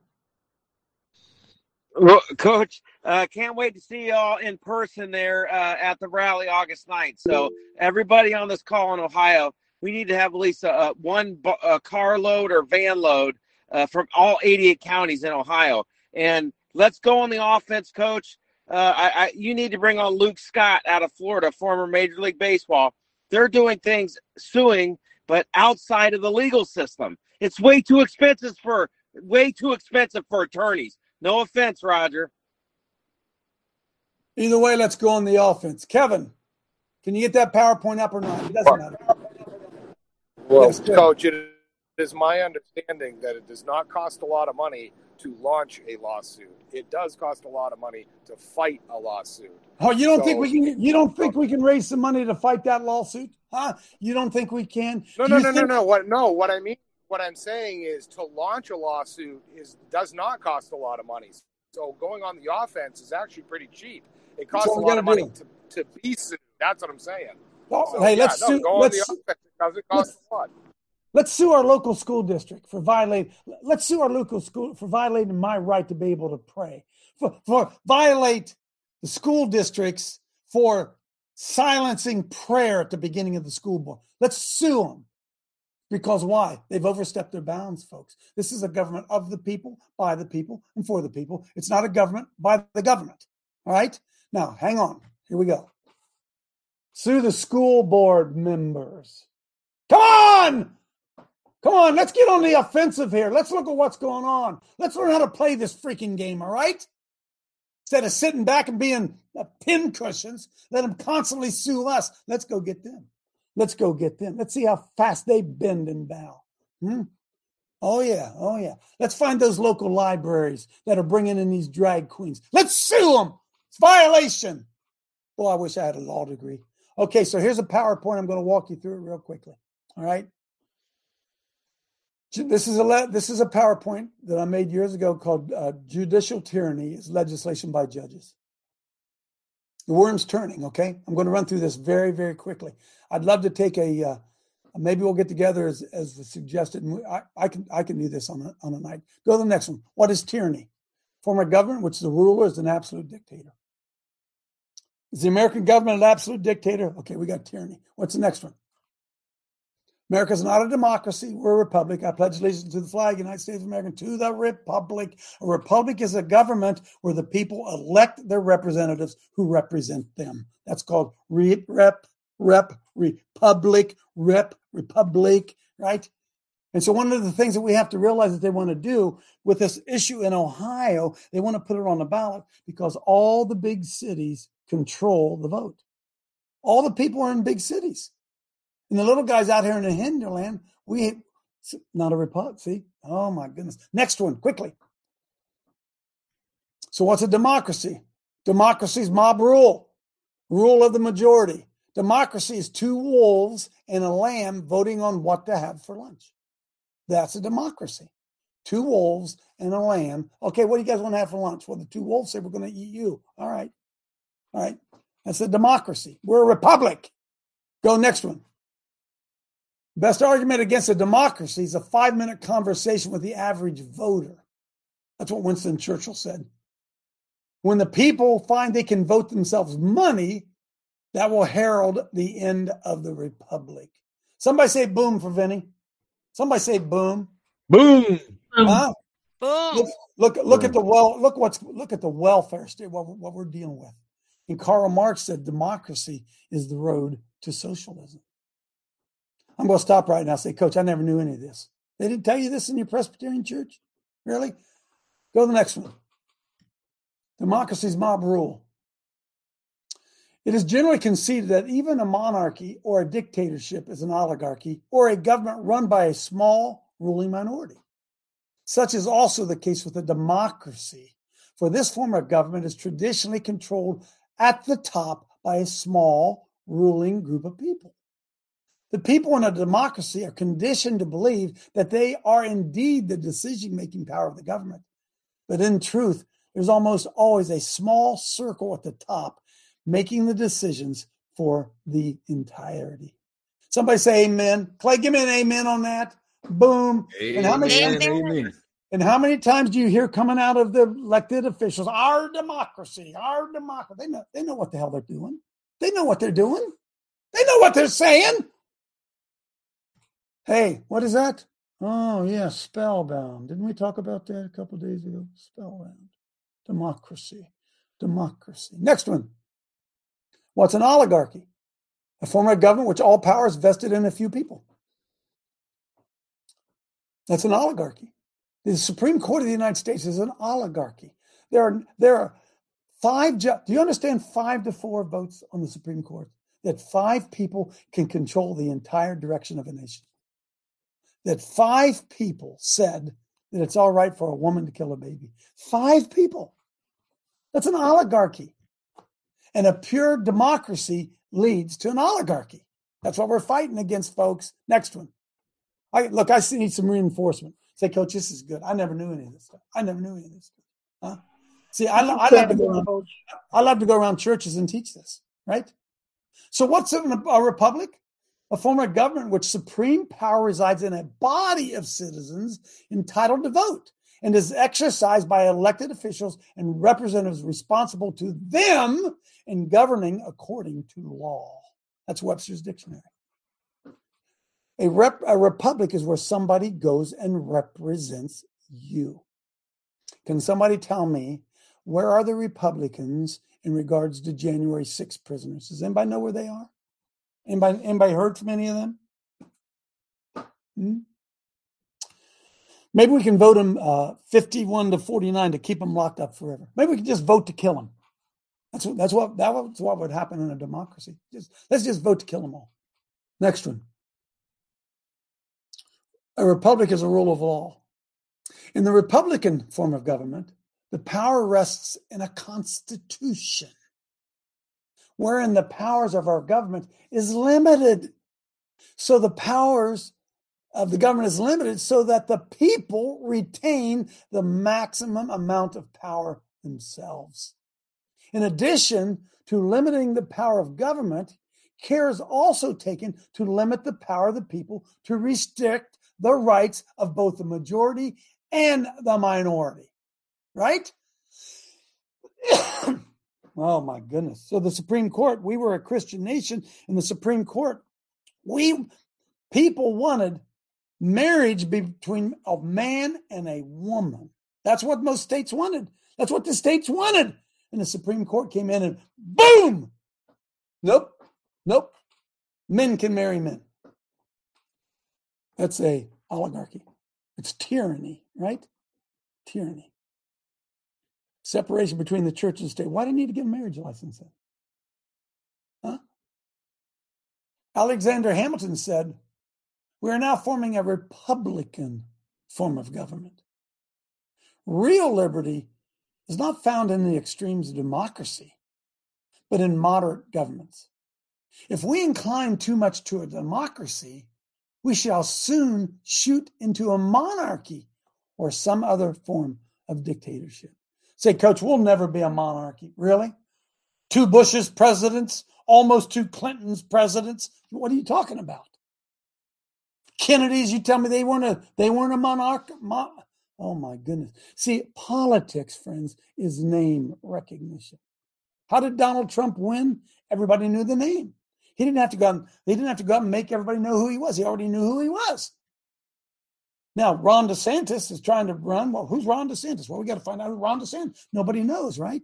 Well, Coach, uh, can't wait to see y'all in person there uh, at the rally August 9th. So, everybody on this call in Ohio, we need to have at least a, one a car load or van load uh, from all 88 counties in Ohio. And let's go on the offense, Coach. Uh, I, I, you need to bring on Luke Scott out of Florida, former Major League Baseball. They're doing things suing, but outside of the legal system. It's way too expensive for way too expensive for attorneys. No offense, Roger. Either way, let's go on the offense. Kevin, can you get that PowerPoint up or not? It doesn't matter. Well, yes, Coach, it is my understanding that it does not cost a lot of money to launch a lawsuit. It does cost a lot of money to fight a lawsuit. Oh, you don't so, think we can? You don't think we can raise some money to fight that lawsuit? Huh? You don't think we can? No, no, no, think- no, no. What? No, what I mean, what I'm saying is to launch a lawsuit is does not cost a lot of money. So going on the offense is actually pretty cheap. It costs a lot of money to, to be sued. That's what I'm saying. Well, so, hey, yeah, let's no, sue. Let's, offense, it doesn't cost a lot. Let's sue our local school district for violating. Let's sue our local school for violating my right to be able to pray. For, for violate the school districts for silencing prayer at the beginning of the school board. Let's sue them. Because why? They've overstepped their bounds, folks. This is a government of the people, by the people, and for the people. It's not a government by the government. All right? Now, hang on. Here we go. Sue the school board members. Come on! Come on, let's get on the offensive here. Let's look at what's going on. Let's learn how to play this freaking game, all right? Instead of sitting back and being pin cushions, let them constantly sue us. Let's go get them. Let's go get them. Let's see how fast they bend and bow. Hmm? Oh, yeah. Oh, yeah. Let's find those local libraries that are bringing in these drag queens. Let's sue them. It's violation. Boy, I wish I had a law degree. Okay, so here's a PowerPoint. I'm going to walk you through it real quickly. All right. This is a this is a PowerPoint that I made years ago called uh, "Judicial Tyranny is Legislation by Judges." The worm's turning. Okay, I'm going to run through this very very quickly. I'd love to take a uh, maybe we'll get together as as suggested, and I, I can I can do this on a, on a night. Go to the next one. What is tyranny? Former government, which the ruler is an absolute dictator. Is the American government an absolute dictator? Okay, we got tyranny. What's the next one? America is not a democracy. We're a republic. I pledge allegiance to the flag, United States of America, to the republic. A republic is a government where the people elect their representatives who represent them. That's called rep, rep, rep, republic, rep, republic, right? And so, one of the things that we have to realize that they want to do with this issue in Ohio, they want to put it on the ballot because all the big cities control the vote. All the people are in big cities. And the little guys out here in the hinterland, we not a republic. See? Oh my goodness. Next one, quickly. So what's a democracy? Democracy is mob rule, rule of the majority. Democracy is two wolves and a lamb voting on what to have for lunch. That's a democracy. Two wolves and a lamb. Okay, what do you guys want to have for lunch? Well, the two wolves say we're going to eat you. All right. All right. That's a democracy. We're a republic. Go next one. Best argument against a democracy is a five minute conversation with the average voter. That's what Winston Churchill said. When the people find they can vote themselves money, that will herald the end of the republic. Somebody say boom for Vinny. Somebody say boom. Boom. Huh? Boom. Look, look, look at the well. Look what's look at the welfare state. What, what we're dealing with. And Karl Marx said democracy is the road to socialism. I'm going to stop right now say, Coach, I never knew any of this. They didn't tell you this in your Presbyterian church? Really? Go to the next one. Democracy's mob rule. It is generally conceded that even a monarchy or a dictatorship is an oligarchy or a government run by a small ruling minority. Such is also the case with a democracy, for this form of government is traditionally controlled at the top by a small ruling group of people. The people in a democracy are conditioned to believe that they are indeed the decision making power of the government. But in truth, there's almost always a small circle at the top making the decisions for the entirety. Somebody say amen. Clay, give me an amen on that. Boom. Amen. And how many Amen. and how many times do you hear coming out of the elected officials, our democracy, our democracy? They know they know what the hell they're doing. They know what they're doing. They know what they're saying. Hey, what is that? Oh, yeah, spellbound. Didn't we talk about that a couple days ago? Spellbound. Democracy. Democracy. Next one. What's an oligarchy? A form of government which all power is vested in a few people. That's an oligarchy. The Supreme Court of the United States is an oligarchy. There are there are five. Ju- Do you understand? Five to four votes on the Supreme Court. That five people can control the entire direction of a nation. That five people said that it's all right for a woman to kill a baby. Five people. That's an oligarchy. And a pure democracy leads to an oligarchy. That's what we're fighting against, folks. Next one. I look, I need some reinforcement. Say, coach, this is good. I never knew any of this stuff. I never knew any of this stuff. Huh? See, I, I love to go around, I love to go around churches and teach this, right? So, what's a, a republic? A form of government which supreme power resides in a body of citizens entitled to vote and is exercised by elected officials and representatives responsible to them in governing according to law. That's Webster's dictionary. A, rep, a republic is where somebody goes and represents you. Can somebody tell me where are the Republicans in regards to January 6 prisoners? Does anybody know where they are? Anybody, anybody heard from any of them? Hmm? Maybe we can vote them uh, 51 to 49 to keep them locked up forever. Maybe we can just vote to kill them. That's what, that's what that's what would happen in a democracy. Just let's just vote to kill them all. Next one. A republic is a rule of law. In the Republican form of government, the power rests in a constitution, wherein the powers of our government is limited. So the powers of the government is limited so that the people retain the maximum amount of power themselves. In addition to limiting the power of government, care is also taken to limit the power of the people to restrict the rights of both the majority and the minority. Right? oh my goodness. So the Supreme Court, we were a Christian nation in the Supreme Court. We people wanted marriage between a man and a woman. That's what most states wanted. That's what the states wanted. And the Supreme Court came in and boom! Nope. Nope. Men can marry men. That's a oligarchy. It's tyranny, right? Tyranny. Separation between the church and state. Why do you need to get a marriage license then? Huh? Alexander Hamilton said, We are now forming a republican form of government. Real liberty is not found in the extremes of democracy, but in moderate governments. If we incline too much to a democracy, we shall soon shoot into a monarchy or some other form of dictatorship. Say, Coach, we'll never be a monarchy. Really? Two Bush's presidents, almost two Clinton's presidents. What are you talking about? Kennedy's, you tell me they weren't a they weren't a monarch. Mon- oh my goodness. See, politics, friends, is name recognition. How did Donald Trump win? Everybody knew the name. He didn't have to go. Out, they didn't have to go out and make everybody know who he was. He already knew who he was. Now, Ron DeSantis is trying to run. Well, who's Ron DeSantis? Well, we got to find out who Ron DeSantis. Nobody knows, right?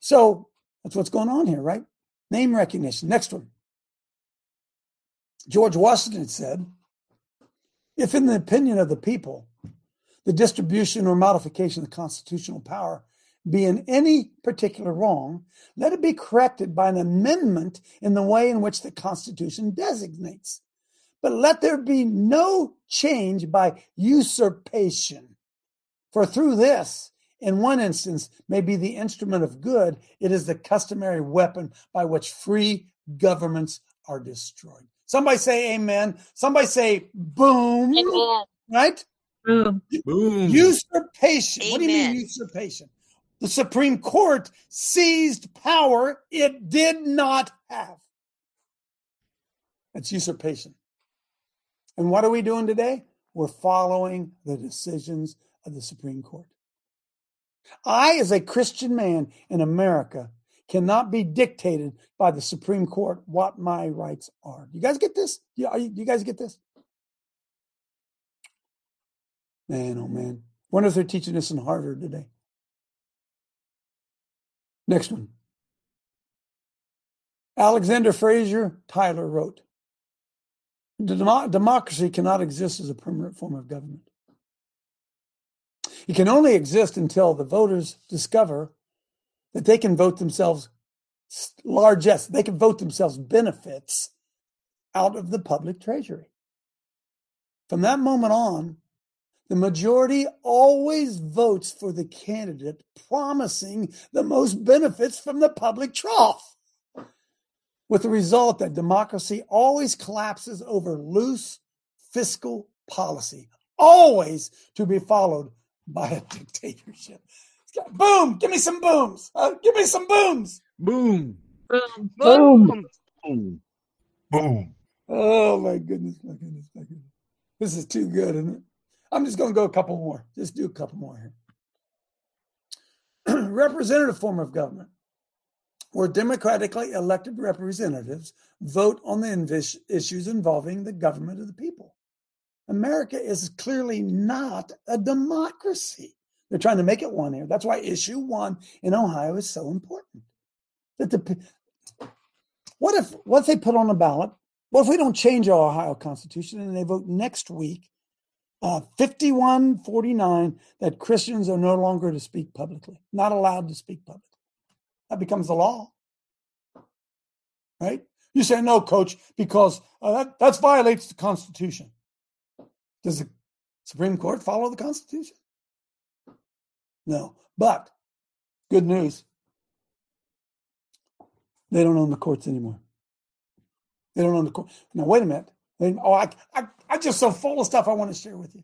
So That's what's going on here, right? Name recognition. Next one. George Washington said, if in the opinion of the people, the distribution or modification of constitutional power be in any particular wrong, let it be corrected by an amendment in the way in which the Constitution designates. But let there be no change by usurpation. For through this, in one instance, may be the instrument of good, it is the customary weapon by which free governments are destroyed. Somebody say amen. Somebody say boom. Amen. Right? Boom. Boom. Usurpation. What do you mean usurpation? The Supreme Court seized power it did not have. That's usurpation. And what are we doing today? We're following the decisions of the Supreme Court. I, as a Christian man in America, cannot be dictated by the Supreme Court what my rights are. You guys get this? You, are you, you guys get this? Man, oh man. Wonder if they're teaching this in Harvard today. Next one. Alexander Fraser Tyler wrote "Demo- Democracy cannot exist as a permanent form of government. It can only exist until the voters discover that they can vote themselves largesse, they can vote themselves benefits out of the public treasury. From that moment on, the majority always votes for the candidate promising the most benefits from the public trough, with the result that democracy always collapses over loose fiscal policy, always to be followed by a dictatorship. Boom! Give me some booms. Uh, give me some booms. Boom. Boom. Boom. Boom. Boom. Oh my goodness, my goodness, my goodness. This is too good, isn't it? I'm just going to go a couple more. Just do a couple more here. Representative form of government, where democratically elected representatives vote on the issues involving the government of the people. America is clearly not a democracy. They're trying to make it one here. That's why issue one in Ohio is so important. That the what if what they put on a ballot? What if we don't change our Ohio Constitution and they vote next week, uh, 51-49, that Christians are no longer to speak publicly, not allowed to speak publicly? That becomes the law, right? You say no, coach, because uh, that that violates the Constitution. Does the Supreme Court follow the Constitution? No. But good news. They don't own the courts anymore. They don't own the court. Now, wait a minute. Oh, I, I, I'm just so full of stuff I want to share with you.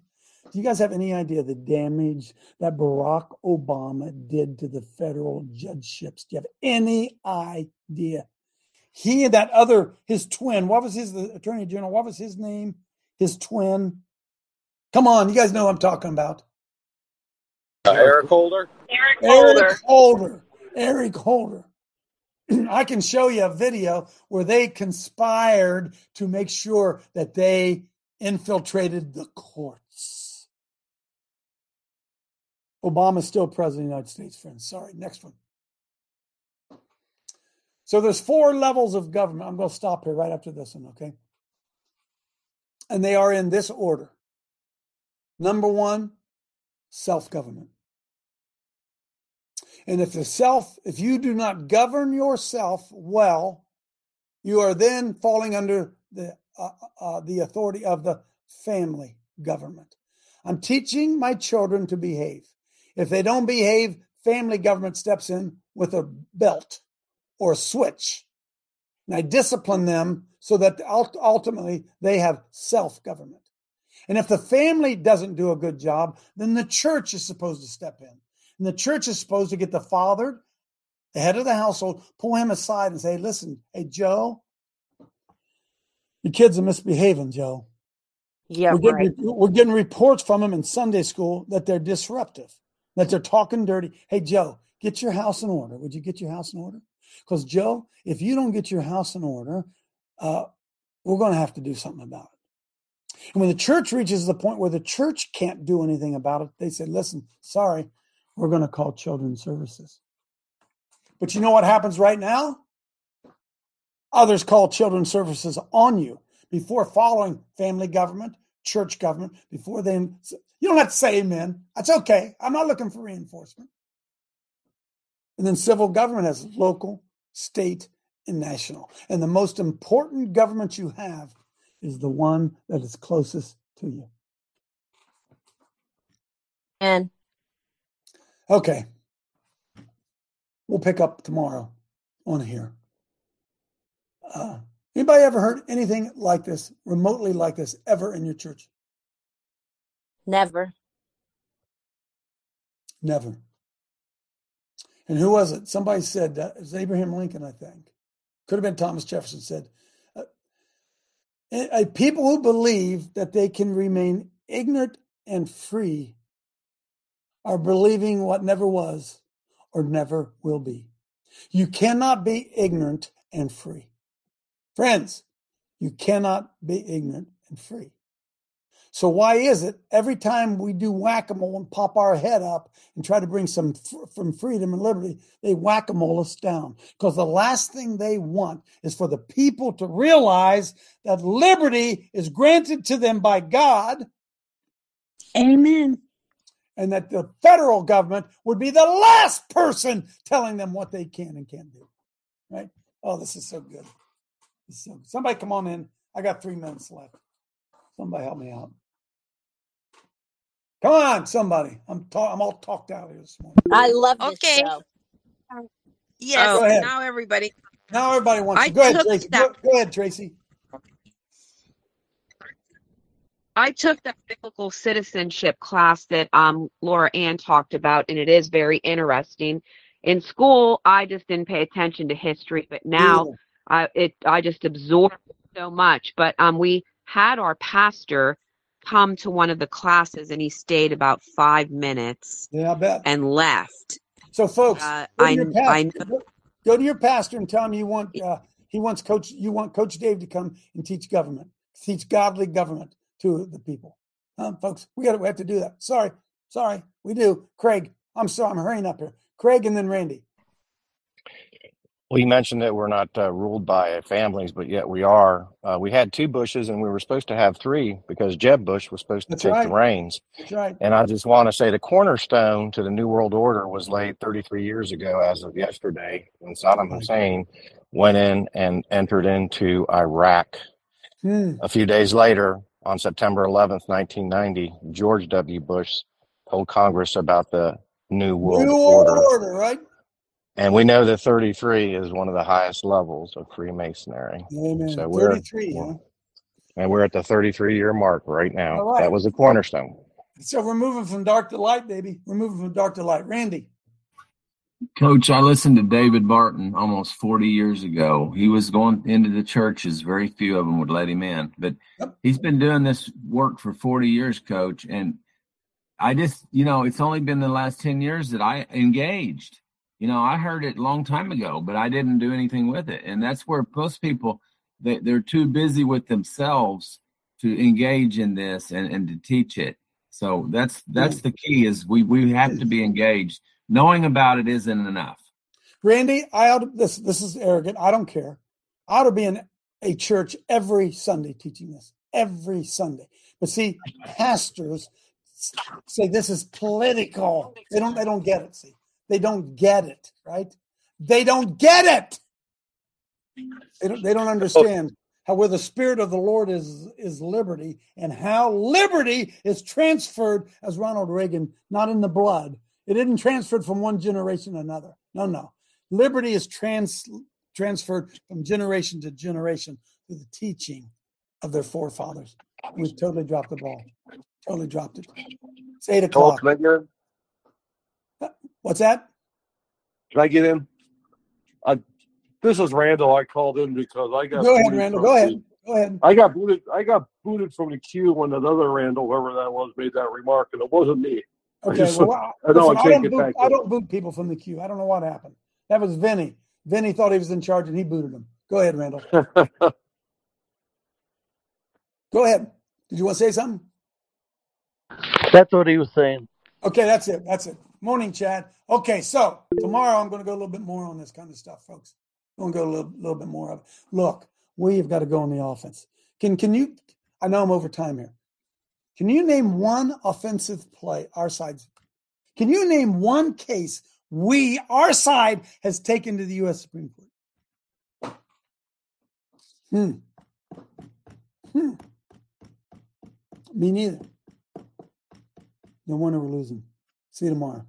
Do you guys have any idea the damage that Barack Obama did to the federal judgeships? Do you have any idea? He and that other, his twin, what was his, the attorney general, what was his name? His twin. Come on, you guys know what I'm talking about. Uh, Eric Holder. Eric Holder. Eric Holder. Eric Holder. I can show you a video where they conspired to make sure that they infiltrated the courts. Obama's still president of the United States, friends. Sorry. Next one. So there's four levels of government. I'm going to stop here right after this one, okay? And they are in this order. Number one, self-government. And if the self, if you do not govern yourself well, you are then falling under the uh, uh, the authority of the family government. I'm teaching my children to behave. If they don't behave, family government steps in with a belt or a switch, and I discipline them so that ultimately they have self government. And if the family doesn't do a good job, then the church is supposed to step in. And the church is supposed to get the father, the head of the household, pull him aside and say, listen, hey, Joe, your kids are misbehaving, Joe. Yeah, we're getting, right. we're getting reports from them in Sunday school that they're disruptive, that they're talking dirty. Hey, Joe, get your house in order. Would you get your house in order? Because, Joe, if you don't get your house in order, uh, we're going to have to do something about it. And when the church reaches the point where the church can't do anything about it, they say, listen, sorry, we're going to call children's services. But you know what happens right now? Others call children's services on you before following family government, church government, before then. You don't have to say amen. That's okay. I'm not looking for reinforcement. And then civil government has local, state, and national. And the most important government you have is the one that is closest to you. And Okay. We'll pick up tomorrow on here. Uh, anybody ever heard anything like this, remotely like this, ever in your church? never. Never. And who was it? Somebody said that it was Abraham Lincoln, I think. Could have been Thomas Jefferson said. Uh, people who believe that they can remain ignorant and free are believing what never was or never will be. You cannot be ignorant and free. Friends, you cannot be ignorant and free. So why is it every time we do whack-a-mole and pop our head up and try to bring some from freedom and liberty, they whack-a-mole us down? Because the last thing they want is for the people to realize that liberty is granted to them by God. Amen. And that the federal government would be the last person telling them what they can and can't do. Right? Oh, this is so good. This is so. Somebody come on in. I got three minutes left. Somebody help me out. Come on, somebody. I'm talk, I'm all talked out here this morning. I love this Okay. show. Yes. Go ahead. Now everybody. Now everybody wants to. Go ahead, Tracy. Go, that- go ahead, Tracy. I took the biblical citizenship class that um, Laura Ann talked about, and it is very interesting. In school, I just didn't pay attention to history, but now Neither. I it I just absorbed so much. But um, we had our pastor come to one of the classes, and he stayed about five minutes Yeah, I bet. and left. So, folks, Uh, go, to I your I pastor, go, go to your pastor and tell him you want uh, he wants Coach you want Coach Dave to come and teach government, teach godly government to the people. Um, folks, we got we have to do that. Sorry, sorry, we do. Craig, I'm sorry, I'm hurrying up here. Craig and then Randy. Well, you mentioned that we're not uh, ruled by families, but yet we are. Uh, we had two Bushes, and we were supposed to have three because Jeb Bush was supposed to That's take right. the reins. That's right. And I just want to say the cornerstone to the New World Order was laid 33 years ago, as of yesterday, when Saddam Hussein went in and entered into Iraq. Hmm. A few days later, on September 11th, 1990, George W. Bush told Congress about the New World New World Order. Order, right? And we know that 33 is one of the highest levels of Freemasonry. Amen. So we're, 33, we're- huh? and we're at the 33 year mark right now. All right. That was a cornerstone. So we're moving from dark to light, baby. We're moving from dark to light. Randy. Coach, I listened to David Barton almost 40 years ago. He was going into the churches, very few of them would let him in, but he's been doing this work for 40 years, Coach. And I just, you know, it's only been the last 10 years that I engaged. You know, I heard it a long time ago, but I didn't do anything with it. And that's where most people, they, they're too busy with themselves to engage in this and, and to teach it. So that's that's the key is we we have to be engaged. Knowing about it isn't enough. Randy, I ought to, this this is arrogant. I don't care. I ought to be in a church every Sunday teaching this every Sunday. But see, pastors say this is political. They don't they don't get it. See, they don't get it. Right? They don't get it. They don't they don't understand how where the spirit of the Lord is is liberty and how liberty is transferred as Ronald Reagan, not in the blood. It isn't transferred from one generation to another. No, no. Liberty is trans transferred from generation to generation through the teaching of their forefathers. We've totally dropped the ball. Totally dropped it. It's eight o'clock. can I get in? What's that? Can I get in? I, this is Randall. I called in because I got. Go ahead, Randall. Go the- ahead. Go ahead. I got booted. I got booted from the queue when another Randall, whoever that was, made that remark, and it wasn't me. I Okay, just- well, I, I know listen, I I, can't don't get boot, back. I don't boot people from the queue. I don't know what happened. That was Vinny. Vinny thought he was in charge and he booted him. Go ahead, Randall. Go ahead. Did you want to say something? That's what he was saying. Okay, that's it. That's it. Morning, Chad. Okay, so tomorrow I'm going to go a little bit more on this kind of stuff, folks. I'm going to go a little, little bit more of it. Look, we have got to go on the offense. Can can you? I know I'm over time here. Can you name one offensive play our side's? Can you name one case we our side has taken to the U.S. Supreme Court? Hmm. Hmm. Me neither. No wonder we're losing. See you tomorrow.